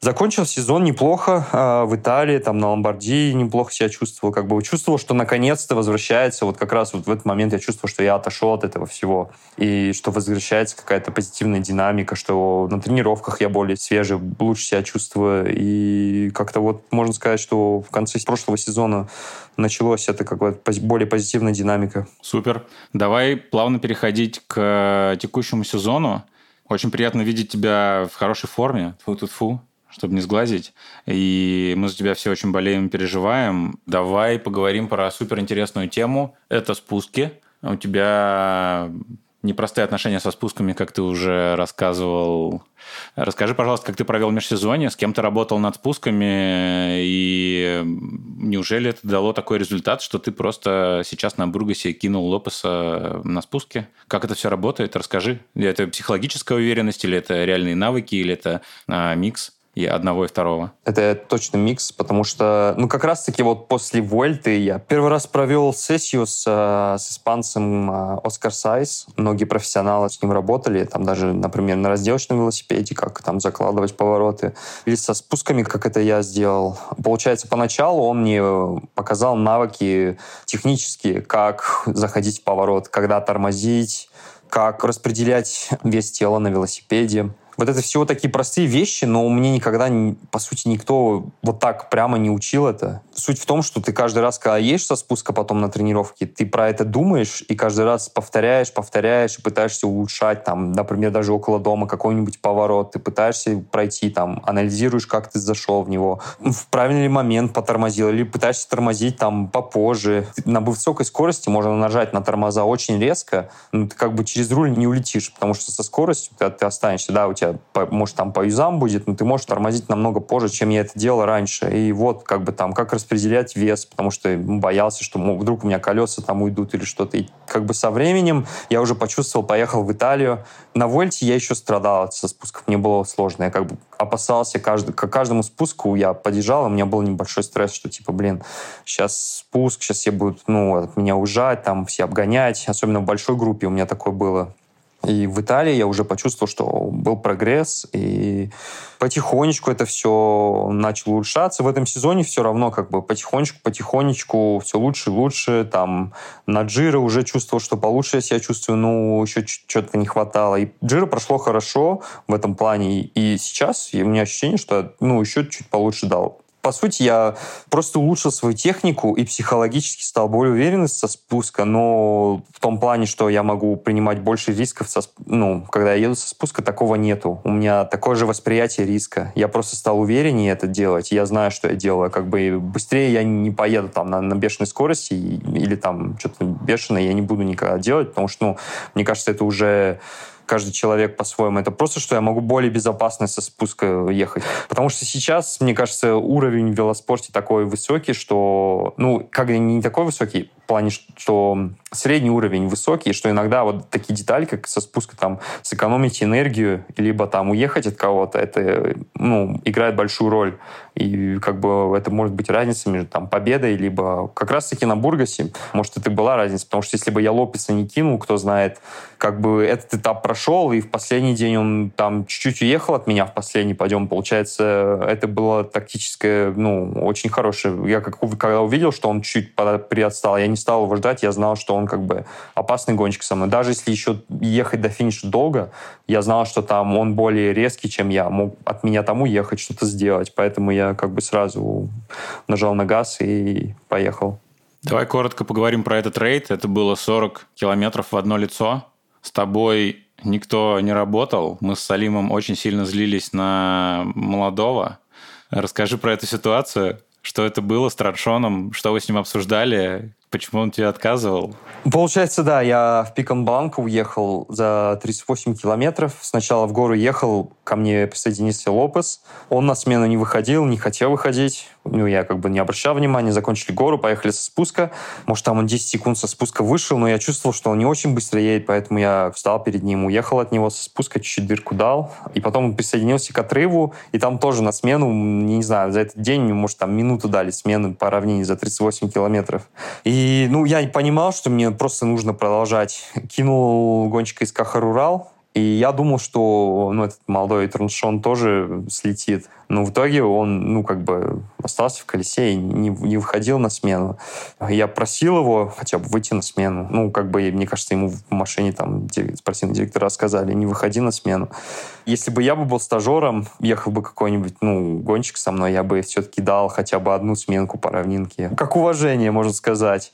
Закончил сезон неплохо э, в Италии, там на Ломбардии неплохо себя чувствовал, как бы чувствовал, что наконец-то возвращается, вот как раз вот в этот момент я чувствовал, что я отошел от этого всего, и что возвращается какая-то позитивная динамика, что на тренировках я более свежий, лучше себя чувствую, и как-то вот можно сказать, что в конце прошлого сезона началось это как бы более позитивная динамика. Супер. Давай плавно переходить к текущему сезону. Очень приятно видеть тебя в хорошей форме. Фу-тут-фу чтобы не сглазить. И мы за тебя все очень болеем, переживаем. Давай поговорим про суперинтересную тему. Это спуски. У тебя непростые отношения со спусками, как ты уже рассказывал. Расскажи, пожалуйста, как ты провел межсезонье, с кем ты работал над спусками, и неужели это дало такой результат, что ты просто сейчас на Бургасе кинул Лопеса на спуске? Как это все работает? Расскажи. Это психологическая уверенность, или это реальные навыки, или это а, микс? И одного, и второго? Это точно микс, потому что, ну, как раз-таки вот после Вольты я первый раз провел сессию с, э, с испанцем э, Оскар Сайс. Многие профессионалы с ним работали, там даже, например, на разделочном велосипеде, как там закладывать повороты. Или со спусками, как это я сделал. Получается, поначалу он мне показал навыки технические, как заходить в поворот, когда тормозить, как распределять вес тела на велосипеде. Вот это всего такие простые вещи, но мне никогда, по сути, никто вот так прямо не учил это. Суть в том, что ты каждый раз, когда едешь со спуска потом на тренировке, ты про это думаешь и каждый раз повторяешь, повторяешь и пытаешься улучшать, там, например, даже около дома какой-нибудь поворот, ты пытаешься пройти, там, анализируешь, как ты зашел в него, в правильный момент потормозил, или пытаешься тормозить там попозже. На высокой скорости можно нажать на тормоза очень резко, но ты как бы через руль не улетишь, потому что со скоростью ты, ты останешься, да, у тебя тебя, может, там по юзам будет, но ты можешь тормозить намного позже, чем я это делал раньше. И вот как бы там, как распределять вес, потому что боялся, что вдруг у меня колеса там уйдут или что-то. И как бы со временем я уже почувствовал, поехал в Италию. На Вольте я еще страдал со спусков, мне было сложно. Я как бы опасался, каждый, к каждому спуску я подъезжал, и у меня был небольшой стресс, что типа, блин, сейчас спуск, сейчас все будут, ну, от меня ужать, там все обгонять. Особенно в большой группе у меня такое было. И в Италии я уже почувствовал, что был прогресс, и потихонечку это все начало улучшаться. В этом сезоне все равно как бы потихонечку, потихонечку все лучше и лучше. Там на Джиро уже чувствовал, что получше я себя чувствую, но еще что-то не хватало. И Джиро прошло хорошо в этом плане, и сейчас у меня ощущение, что ну, еще чуть получше дал по сути, я просто улучшил свою технику и психологически стал более уверенным со спуска, но в том плане, что я могу принимать больше рисков, со, ну, когда я еду со спуска, такого нету. У меня такое же восприятие риска. Я просто стал увереннее это делать, я знаю, что я делаю. Как бы быстрее я не поеду там на, на бешеной скорости или там что-то бешеное я не буду никогда делать, потому что, ну, мне кажется, это уже каждый человек по-своему. Это просто, что я могу более безопасно со спуска ехать. Потому что сейчас, мне кажется, уровень в велоспорте такой высокий, что, ну, как не такой высокий, в плане, что средний уровень высокий, что иногда вот такие детали, как со спуска там сэкономить энергию, либо там уехать от кого-то, это, ну, играет большую роль. И как бы это может быть разница между там победой, либо как раз-таки на Бургасе, может, это была разница, потому что если бы я Лопеса не кинул, кто знает, как бы этот этап прошел, и в последний день он там чуть-чуть уехал от меня в последний подъем, получается, это было тактическое, ну, очень хорошее. Я как, когда увидел, что он чуть приотстал, я не стал его ждать, я знал, что он как бы опасный гонщик со мной. Даже если еще ехать до финиша долго, я знал, что там он более резкий, чем я, мог от меня там уехать, что-то сделать, поэтому я как бы сразу нажал на газ и поехал. Давай коротко поговорим про этот рейд. Это было 40 километров в одно лицо. С тобой никто не работал. Мы с Салимом очень сильно злились на молодого. Расскажи про эту ситуацию. Что это было с Траншоном? Что вы с ним обсуждали? Почему он тебе отказывал? Получается, да, я в Пикон-Бланко уехал за 38 километров. Сначала в гору ехал, ко мне присоединился Лопес. Он на смену не выходил, не хотел выходить. Ну, я как бы не обращал внимания. Закончили гору, поехали со спуска. Может, там он 10 секунд со спуска вышел, но я чувствовал, что он не очень быстро едет, поэтому я встал перед ним, уехал от него со спуска, чуть-чуть дырку дал. И потом он присоединился к отрыву, и там тоже на смену, не знаю, за этот день, может, там минуту дали смены по равнине за 38 километров. И ну, я понимал, что мне просто нужно продолжать. Кинул гонщика из Кахарурал, и я думал, что ну, этот молодой Траншон тоже слетит. Но в итоге он, ну, как бы остался в колесе и не, не выходил на смену. Я просил его хотя бы выйти на смену. Ну, как бы, мне кажется, ему в машине там спортивные директора сказали, не выходи на смену. Если бы я бы был стажером, ехал бы какой-нибудь, ну, гонщик со мной, я бы все-таки дал хотя бы одну сменку по равнинке. Как уважение, можно сказать.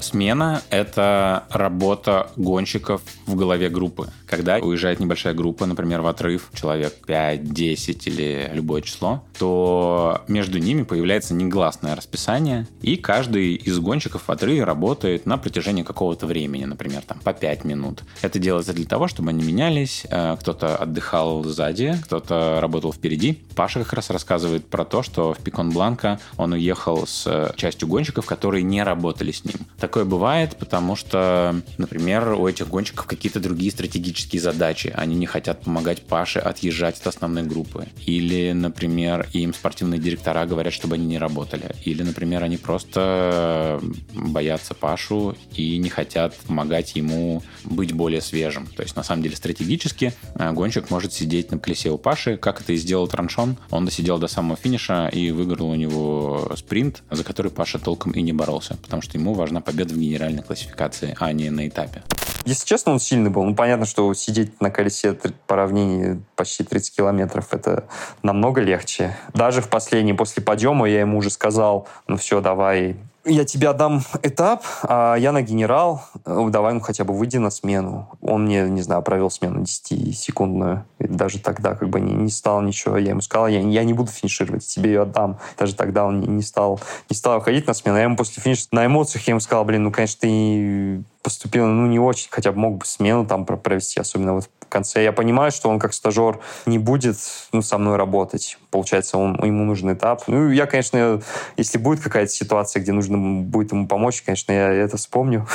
Смена — это работа гонщиков в голове группы. Когда уезжает небольшая группа, например, в отрыв, человек 5, 10 или любое число, то между ними появляется негласное расписание, и каждый из гонщиков в отрыве работает на протяжении какого-то времени, например, там по 5 минут. Это делается для того, чтобы они менялись, э, кто-то отдыхал сзади, кто-то работал впереди. Паша как раз рассказывает про то, что в Пикон Бланка он уехал с частью гонщиков, которые не работали с ним. Так такое бывает, потому что, например, у этих гонщиков какие-то другие стратегические задачи. Они не хотят помогать Паше отъезжать от основной группы. Или, например, им спортивные директора говорят, чтобы они не работали. Или, например, они просто боятся Пашу и не хотят помогать ему быть более свежим. То есть, на самом деле, стратегически э, гонщик может сидеть на колесе у Паши, как это и сделал Траншон. Он досидел до самого финиша и выиграл у него спринт, за который Паша толком и не боролся, потому что ему важна победа в генеральной классификации, а не на этапе. Если честно, он сильный был. Ну, понятно, что сидеть на колесе по равнине почти 30 километров — это намного легче. Даже в последний, после подъема, я ему уже сказал, ну все, давай, я тебе отдам этап, а я на генерал, э, давай ну хотя бы выйди на смену. Он мне, не знаю, провел смену 10-секундную. И даже тогда как бы не, не стал ничего. Я ему сказал, я, я не буду финишировать, тебе ее отдам. Даже тогда он не, не стал не стал ходить на смену. Я ему после финиша на эмоциях я ему сказал, блин, ну, конечно, ты поступил, ну, не очень, хотя бы мог бы смену там провести, особенно вот в конце. Я понимаю, что он как стажер не будет ну, со мной работать. Получается, он, ему нужен этап. Ну, я, конечно, если будет какая-то ситуация, где нужно будет ему помочь, конечно, я это вспомню.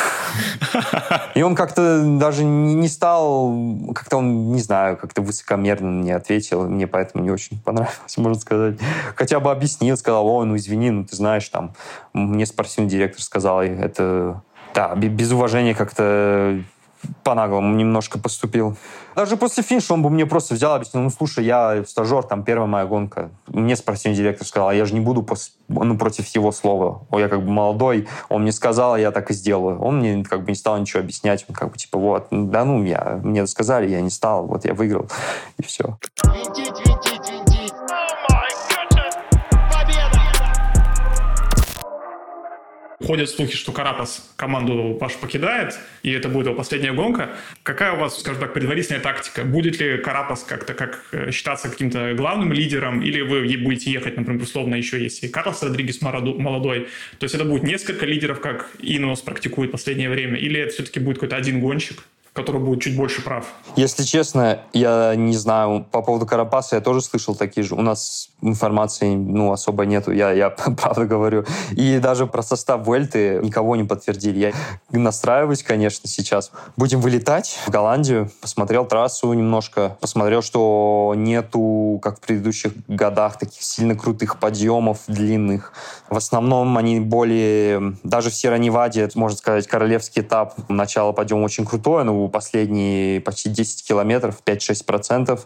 И он как-то даже не стал, как-то он, не знаю, как-то высокомерно мне ответил, мне поэтому не очень понравилось, можно сказать. Хотя бы объяснил, сказал, о, ну извини, ну ты знаешь, там, мне спортивный директор сказал, это да, без уважения как-то по-наглому немножко поступил. Даже после финиша он бы мне просто взял, объяснил, ну, слушай, я стажер, там, первая моя гонка. Мне спортивный директор сказал, а я же не буду пос... ну, против его слова. О, я как бы молодой, он мне сказал, а я так и сделаю. Он мне как бы не стал ничего объяснять. Он как бы типа, вот, да ну, я, мне сказали, я не стал, вот я выиграл, и все. Винтить, Ходят слухи, что Карапас команду Паш покидает, и это будет его последняя гонка. Какая у вас, скажем так, предварительная тактика? Будет ли Карапас как-то как э, считаться каким-то главным лидером, или вы будете ехать, например, условно, еще если Карлос Родригес молодой, то есть это будет несколько лидеров, как Инос практикует в последнее время, или это все-таки будет какой-то один гонщик? который будет чуть больше прав. Если честно, я не знаю. По поводу Карапаса я тоже слышал такие же. У нас информации ну, особо нету, я, я правда говорю. И даже про состав Вельты никого не подтвердили. Я настраиваюсь, конечно, сейчас. Будем вылетать в Голландию. Посмотрел трассу немножко. Посмотрел, что нету, как в предыдущих годах, таких сильно крутых подъемов длинных. В основном они более... Даже в Сираневаде, можно сказать, королевский этап. Начало подъема очень крутое, но последние почти 10 километров, 5-6%.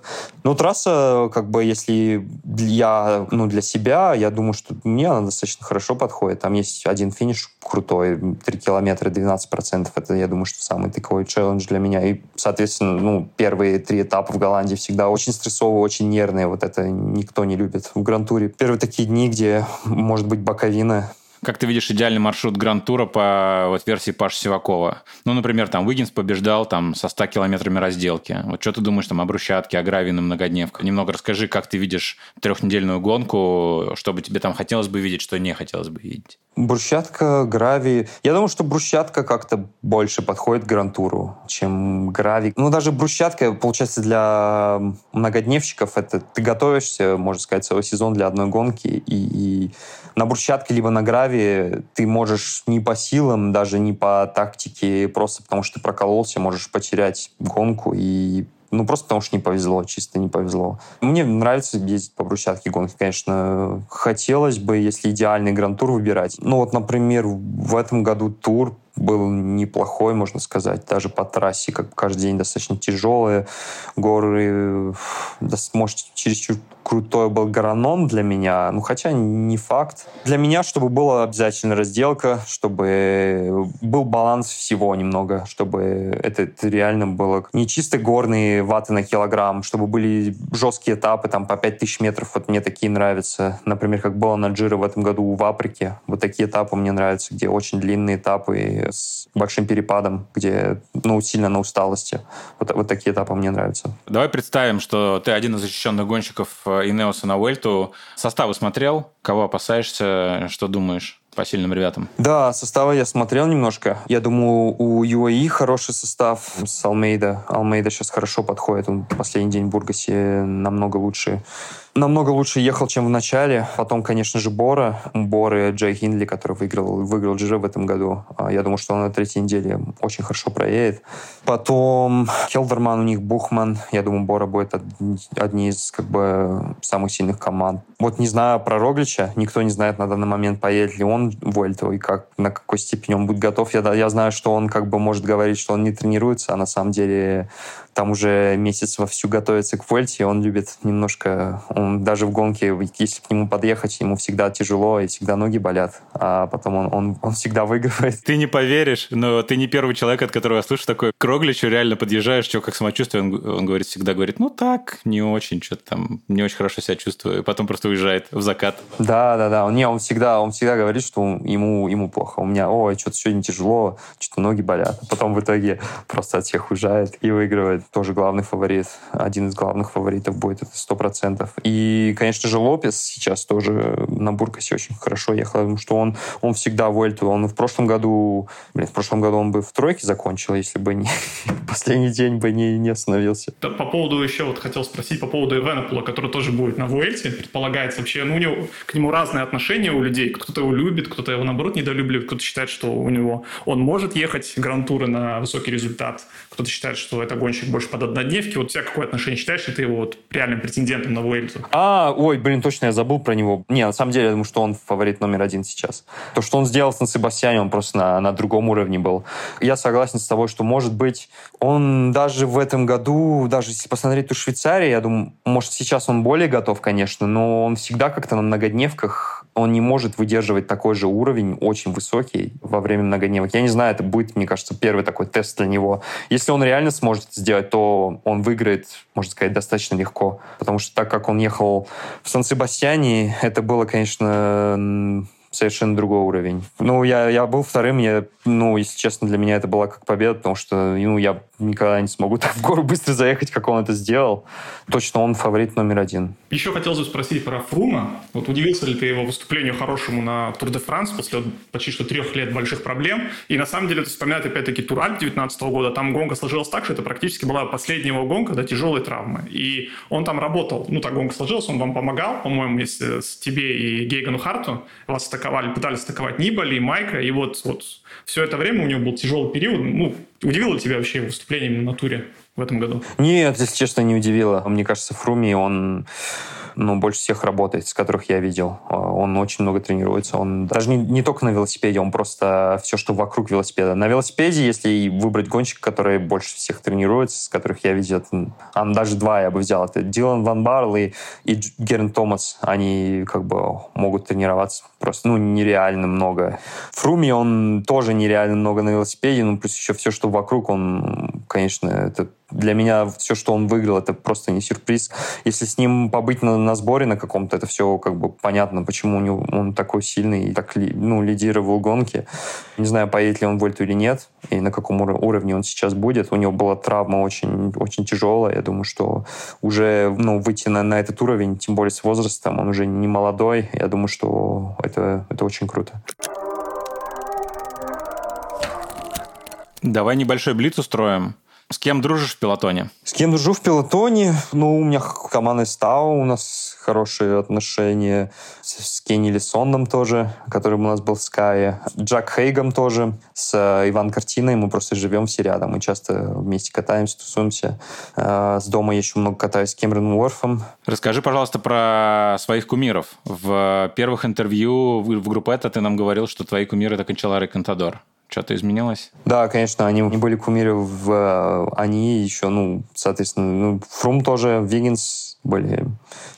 Ну, трасса, как бы, если я, ну, для себя, я думаю, что мне она достаточно хорошо подходит. Там есть один финиш крутой, 3 километра, 12%. Это, я думаю, что самый такой челлендж для меня. И, соответственно, ну, первые три этапа в Голландии всегда очень стрессовые, очень нервные. Вот это никто не любит в Гран-туре. Первые такие дни, где, может быть, боковина, как ты видишь идеальный маршрут Гранд-тура по вот, версии Паши Сивакова? Ну, например, там Уиггинс побеждал там со 100 километрами разделки. Вот что ты думаешь там о брусчатке, о гравии на многодневках? Немного расскажи, как ты видишь трехнедельную гонку, что бы тебе там хотелось бы видеть, что не хотелось бы видеть. Брусчатка, гравий. Я думаю, что брусчатка как-то больше подходит грантуру, чем гравий. Ну, даже брусчатка, получается, для многодневщиков, это ты готовишься, можно сказать, целый сезон для одной гонки, и, и на брусчатке либо на гравии ты можешь не по силам, даже не по тактике, просто потому что ты прокололся, можешь потерять гонку и ну, просто потому что не повезло, чисто не повезло. Мне нравится ездить по брусчатке гонки, конечно. Хотелось бы, если идеальный гран-тур выбирать. Ну, вот, например, в этом году тур был неплохой, можно сказать, даже по трассе, как каждый день достаточно тяжелые горы, может, чересчур крутой был гороном для меня, ну, хотя не факт. Для меня, чтобы была обязательно разделка, чтобы был баланс всего немного, чтобы это, это реально было не чисто горные ваты на килограмм, чтобы были жесткие этапы, там, по 5000 метров, вот мне такие нравятся. Например, как было на Джиро в этом году в Африке. Вот такие этапы мне нравятся, где очень длинные этапы с большим перепадом, где, ну, сильно на усталости. Вот, вот такие этапы мне нравятся. Давай представим, что ты один из защищенных гонщиков Инеоса на Уэльту. Составы смотрел? Кого опасаешься? Что думаешь? по сильным ребятам. Да, составы я смотрел немножко. Я думаю, у UAE хороший состав с Алмейда. Алмейда сейчас хорошо подходит. Он последний день в Бургасе намного лучше намного лучше ехал, чем в начале. Потом, конечно же, Бора. Боры Джей Хиндли, который выиграл, выиграл Джиро в этом году. А, я думаю, что он на третьей неделе очень хорошо проедет. Потом Хелдерман у них, Бухман. Я думаю, Бора будет одни из как бы самых сильных команд. Вот не знаю про Роглича. Никто не знает на данный момент, поедет ли он в Эльту и как, на какой степени он будет готов. Я, я знаю, что он как бы может говорить, что он не тренируется, а на самом деле там уже месяц вовсю готовится к Вольте, он любит немножко, он даже в гонке, если к нему подъехать, ему всегда тяжело и всегда ноги болят, а потом он, он, он всегда выигрывает. Ты не поверишь, но ты не первый человек, от которого я слышу такое. К Рогличу реально подъезжаешь, что как самочувствие, он, он говорит, всегда говорит, ну так, не очень, что-то там, не очень хорошо себя чувствую, и потом просто уезжает в закат. Да, да, да, он, не, он всегда, он всегда говорит, что ему, ему плохо. У меня, ой, что-то сегодня тяжело, что-то ноги болят. А потом в итоге просто от всех уезжает и выигрывает тоже главный фаворит. Один из главных фаворитов будет, это сто процентов. И, конечно же, Лопес сейчас тоже на Буркасе очень хорошо ехал, потому что он, он всегда вольту. Он в прошлом году, блин, в прошлом году он бы в тройке закончил, если бы не последний день бы не, не остановился. Да, по поводу еще вот хотел спросить по поводу Эвенопула, который тоже будет на Вуэльте, предполагается вообще, ну, у него к нему разные отношения у людей. Кто-то его любит, кто-то его, наоборот, недолюбливает, кто-то считает, что у него он может ехать гран-туры на высокий результат, кто-то считает, что это гонщик больше под однодневки. Вот у тебя какое отношение? Считаешь ли ты его вот реальным претендентом на Вуэльту? А, ой, блин, точно я забыл про него. Не, на самом деле, я думаю, что он фаворит номер один сейчас. То, что он сделал с Себастьяне, он просто на, на другом уровне был. Я согласен с тобой, что, может быть, он даже в этом году, даже если посмотреть ту Швейцарию, я думаю, может, сейчас он более готов, конечно, но он всегда как-то на многодневках он не может выдерживать такой же уровень, очень высокий, во время многодневок. Я не знаю, это будет, мне кажется, первый такой тест для него. Если он реально сможет это сделать, то он выиграет, можно сказать, достаточно легко. Потому что так как он ехал в Сан-Себастьяне, это было, конечно, совершенно другой уровень. Ну, я, я был вторым, я, ну, если честно, для меня это была как победа, потому что, ну, я никогда не смогу так в гору быстро заехать, как он это сделал. Точно он фаворит номер один. Еще хотелось бы спросить про Фрума. Вот удивился ли ты его выступлению хорошему на Тур де Франс после почти что трех лет больших проблем? И на самом деле это вспоминает опять-таки Тураль 19 года. Там гонка сложилась так, что это практически была последняя его гонка до тяжелой травмы. И он там работал. Ну, так гонка сложилась, он вам помогал, по-моему, вместе с тебе и Гейгану Харту. Вас атаковали, пытались атаковать Нибали и Майка. И вот, вот все это время у него был тяжелый период. Ну, удивило тебя вообще выступление на туре в этом году? Нет, если честно, не удивило. Мне кажется, Фруми, он ну, больше всех работает, с которых я видел. А, он очень много тренируется. Он даже не, не только на велосипеде, он просто все, что вокруг велосипеда. На велосипеде, если выбрать гонщика, который больше всех тренируется, с которых я видел, а даже два я бы взял. Это Дилан Ван Барл и, и Герн Томас. Они как бы могут тренироваться просто, ну, нереально много. Фруми, он тоже нереально много на велосипеде, ну, плюс еще все, что вокруг, он, конечно, это для меня все, что он выиграл, это просто не сюрприз. Если с ним побыть на, на сборе на каком-то, это все как бы понятно, почему у него, он такой сильный и так ну, лидировал гонки. Не знаю, поедет ли он в Вольту или нет, и на каком уровне он сейчас будет. У него была травма очень, очень тяжелая. Я думаю, что уже ну, выйти на, на этот уровень, тем более с возрастом, он уже не молодой. Я думаю, что это, это очень круто. Давай небольшой блиц устроим. С кем дружишь в пилотоне? С кем дружу в пилотоне? Ну, у меня команда Стау, у нас хорошие отношения с, с Кенни Лисоном тоже, который у нас был в Скае. Джак Хейгом тоже, с э, Иван Картиной. Мы просто живем все рядом. Мы часто вместе катаемся, тусуемся. Э, с дома я еще много катаюсь с Кэмерон Уорфом. Расскажи, пожалуйста, про своих кумиров. В первых интервью в, группе это ты нам говорил, что твои кумиры — это Кончалар и Контадор. Что-то изменилось? Да, конечно, они не были кумиры в... Э, они еще, ну, соответственно, ну, Фрум тоже, Виггинс были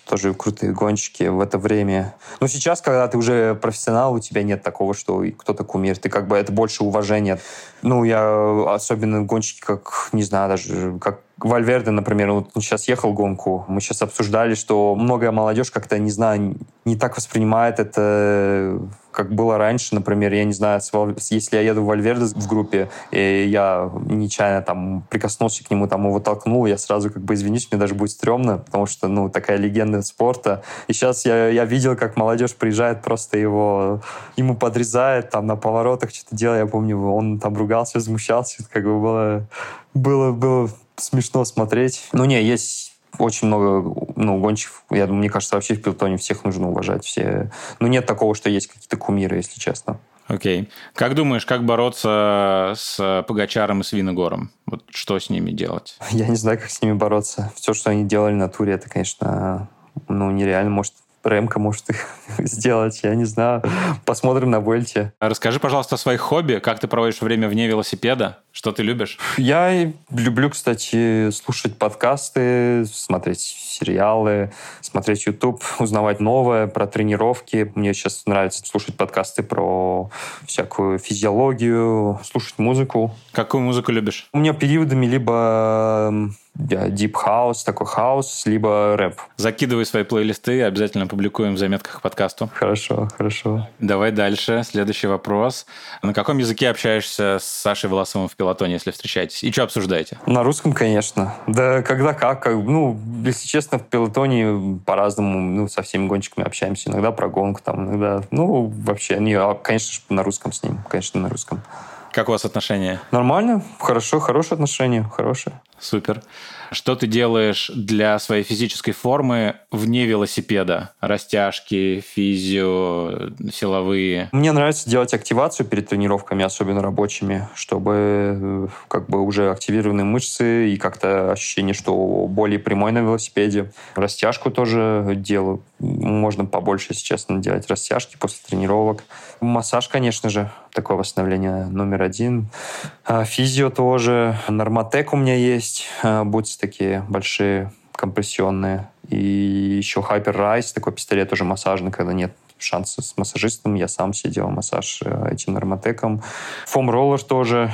тоже крутые гонщики в это время. Но сейчас, когда ты уже профессионал, у тебя нет такого, что кто-то кумир. Ты как бы это больше уважение. Ну, я особенно гонщики, как, не знаю, даже как Вальверде, например, вот он сейчас ехал гонку, мы сейчас обсуждали, что многое молодежь как-то, не знаю, не так воспринимает это, как было раньше, например, я не знаю, если я еду в Вальверде в группе, и я нечаянно там прикоснулся к нему, там его толкнул, я сразу как бы извинюсь, мне даже будет стрёмно, потому что, ну, такая легенда спорта. И сейчас я, я видел, как молодежь приезжает, просто его, ему подрезает, там на поворотах что-то делает, я помню, он там ругался, возмущался, как бы было, было, было смешно смотреть. Ну не, есть очень много ну, гонщиков. Я думаю, мне кажется, вообще в пилотоне всех нужно уважать. Все. Ну, нет такого, что есть какие-то кумиры, если честно. Окей. Как думаешь, как бороться с Погачаром и с Виногором? Вот что с ними делать? Я не знаю, как с ними бороться. Все, что они делали на туре, это, конечно, ну, нереально. Может, Ремка может их сделать, я не знаю. Посмотрим на Вольте. Расскажи, пожалуйста, о своих хобби. Как ты проводишь время вне велосипеда? Что ты любишь? Я люблю, кстати, слушать подкасты, смотреть сериалы, смотреть YouTube, узнавать новое про тренировки. Мне сейчас нравится слушать подкасты про всякую физиологию, слушать музыку. Какую музыку любишь? У меня периодами либо deep house, такой хаус, либо рэп. Закидывай свои плейлисты, обязательно публикуем в заметках к подкасту. Хорошо, хорошо. Давай дальше. Следующий вопрос. На каком языке общаешься с Сашей Волосовым в пилотоне, если встречаетесь? И что обсуждаете? На русском, конечно. Да когда как. как ну, если честно, в пилотоне по-разному, ну, со всеми гонщиками общаемся. Иногда про гонку, там, иногда, ну, вообще, не, а, конечно, на русском с ним, конечно, на русском. Как у вас отношения? Нормально, хорошо, хорошие отношения, хорошие. Супер. Что ты делаешь для своей физической формы вне велосипеда? Растяжки, физио, силовые? Мне нравится делать активацию перед тренировками, особенно рабочими, чтобы э, как бы уже активированы мышцы и как-то ощущение, что более прямой на велосипеде. Растяжку тоже делаю. Можно побольше, если честно, делать растяжки после тренировок. Массаж, конечно же, такое восстановление номер один. А, физио тоже. Нормотек у меня есть. А, Бутсы такие большие, компрессионные. И еще Hyper Rise, такой пистолет тоже массажный, когда нет шанса с массажистом. Я сам себе делал массаж э, этим нормотеком. Фом роллер тоже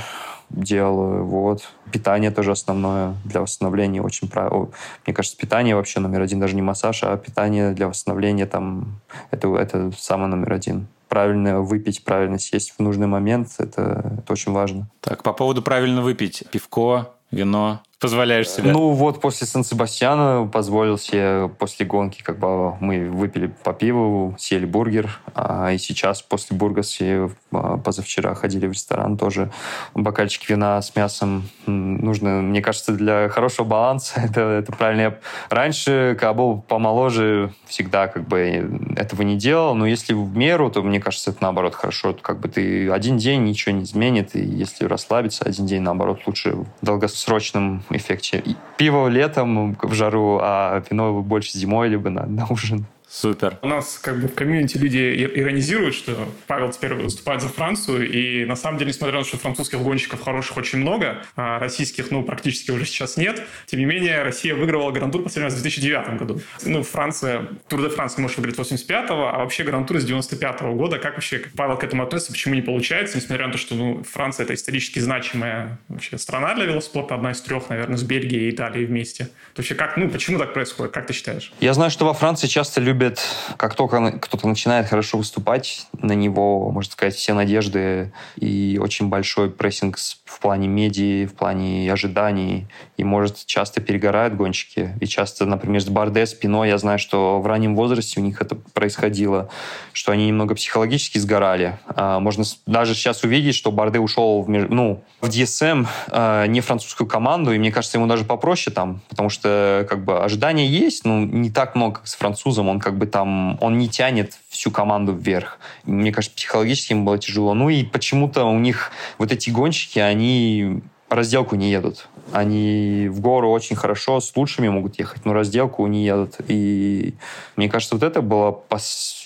делаю. Вот. Питание тоже основное для восстановления. Очень правильно. Мне кажется, питание вообще номер один, даже не массаж, а питание для восстановления там это, это самое номер один правильно выпить, правильно съесть в нужный момент, это, это очень важно. Так, по поводу правильно выпить. Пивко, вино, позволяешь себе? Ну вот после Сан-Себастьяна позволил себе после гонки, как бы мы выпили по пиву, съели бургер, а и сейчас после Бургаса а, позавчера ходили в ресторан тоже бокальчик вина с мясом. Нужно, мне кажется, для хорошего баланса это, это правильно. Я раньше, когда был помоложе, всегда как бы этого не делал, но если в меру, то мне кажется, это наоборот хорошо. Как бы ты один день ничего не изменит, и если расслабиться, один день наоборот лучше в долгосрочном эффекте. Пиво летом в жару, а вино больше зимой, либо на, на ужин. Супер. У нас как бы в комьюнити люди иронизируют, что Павел теперь выступает за Францию, и на самом деле, несмотря на то, что французских гонщиков хороших очень много, а российских, ну, практически уже сейчас нет, тем не менее, Россия выигрывала Гран-тур последний раз в 2009 году. Ну, Франция, Тур де Франс не может выиграть 85-го, а вообще Гран-тур с 95-го года. Как вообще как Павел к этому относится, почему не получается, несмотря на то, что ну, Франция это исторически значимая вообще страна для велоспорта, одна из трех, наверное, с Бельгией и Италией вместе. То вообще как, ну, почему так происходит, как ты считаешь? Я знаю, что во Франции часто любят любит, как только кто-то начинает хорошо выступать, на него, можно сказать, все надежды и очень большой прессинг в плане медии, в плане ожиданий. И, может, часто перегорают гонщики. И часто, например, с Барде, с Пино, я знаю, что в раннем возрасте у них это происходило, что они немного психологически сгорали. А, можно даже сейчас увидеть, что Барде ушел в, ну, в DSM, а, не французскую команду, и мне кажется, ему даже попроще там, потому что как бы ожидания есть, но не так много, как с французом. Он как бы там, он не тянет всю команду вверх. Мне кажется, психологически им было тяжело. Ну и почему-то у них вот эти гонщики, они разделку не едут. Они в гору очень хорошо, с лучшими могут ехать, но разделку не едут. И мне кажется, вот это было,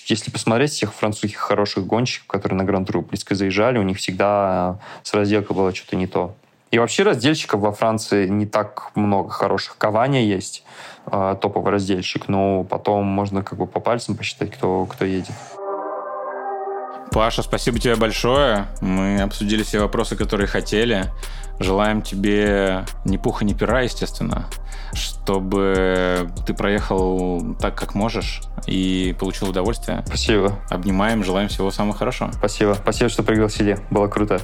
если посмотреть всех французских хороших гонщиков, которые на Гран-туру близко заезжали, у них всегда с разделкой было что-то не то. И вообще раздельщиков во Франции не так много хороших. Кавания есть, э, топовый раздельщик, но потом можно как бы по пальцам посчитать, кто, кто едет. Паша, спасибо тебе большое. Мы обсудили все вопросы, которые хотели. Желаем тебе ни пуха, ни пера, естественно, чтобы ты проехал так, как можешь, и получил удовольствие. Спасибо. Обнимаем, желаем всего самого хорошего. Спасибо. Спасибо, что пригласили. Было круто.